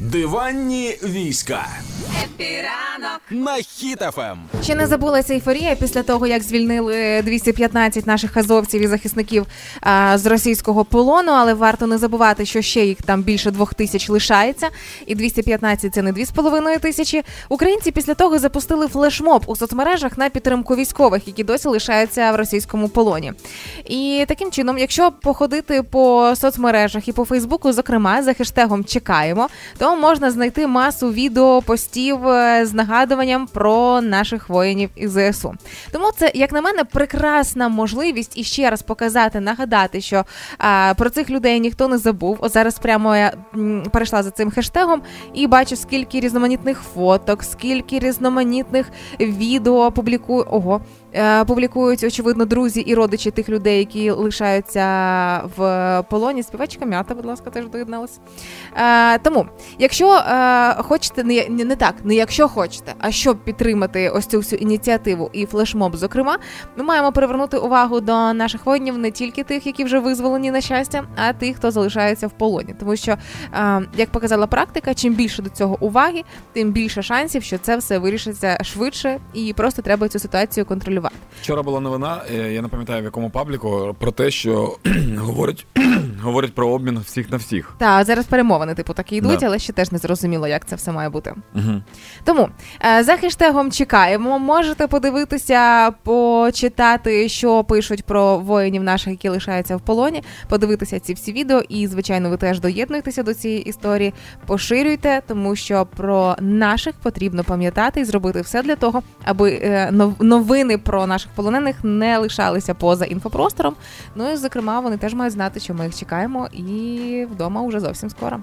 Диванні війська Happy ранок на Хіт FM. Ще не забулася ейфорія після того, як звільнили 215 наших азовців і захисників а, з російського полону. Але варто не забувати, що ще їх там більше двох тисяч лишається, і 215 – це не дві з половиною тисячі. Українці після того запустили флешмоб у соцмережах на підтримку військових, які досі лишаються в російському полоні. І таким чином, якщо походити по соцмережах і по Фейсбуку, зокрема за хештегом чекаємо, то можна знайти масу відео постів е, з нагадуванням про наших воїнів із ЗСУ. Тому це, як на мене, прекрасна можливість і ще раз показати, нагадати, що а, про цих людей ніхто не забув. О, зараз прямо я перейшла за цим хештегом і бачу, скільки різноманітних фоток, скільки різноманітних відео публікую. Ого. Е, Публікують очевидно друзі і родичі тих людей, які лишаються в полоні. Співачка м'ята, будь ласка, теж доєдналась. Е, тому, якщо е, хочете, не, не, так, не якщо хочете, а щоб підтримати ось цю всю ініціативу і флешмоб, зокрема, ми маємо привернути увагу до наших воїнів не тільки тих, які вже визволені на щастя, а тих, хто залишається в полоні. Тому що, як показала практика, чим більше до цього уваги, тим більше шансів, що це все вирішиться швидше, і просто треба цю ситуацію контролювати. Вчора була новина, е, я не пам'ятаю в якому пабліку, про те, що говорять, говорять про обмін всіх на всіх. Та зараз перемовини, типу, такі йдуть, Да. але ще теж не зрозуміло, як це все має бути. Угу. Тому е, за хештегом чекаємо. Можете подивитися, почитати, що пишуть про воїнів наших, які лишаються в полоні, подивитися ці всі відео. І, звичайно, ви теж доєднуєтеся до цієї історії, поширюйте, тому що про наших потрібно пам'ятати і зробити все для того, аби е, новини про наших полонених не лишалися поза інфопростором. Ну і зокрема, вони теж мають знати, що ми їх чекаємо, і вдома уже зовсім скоро.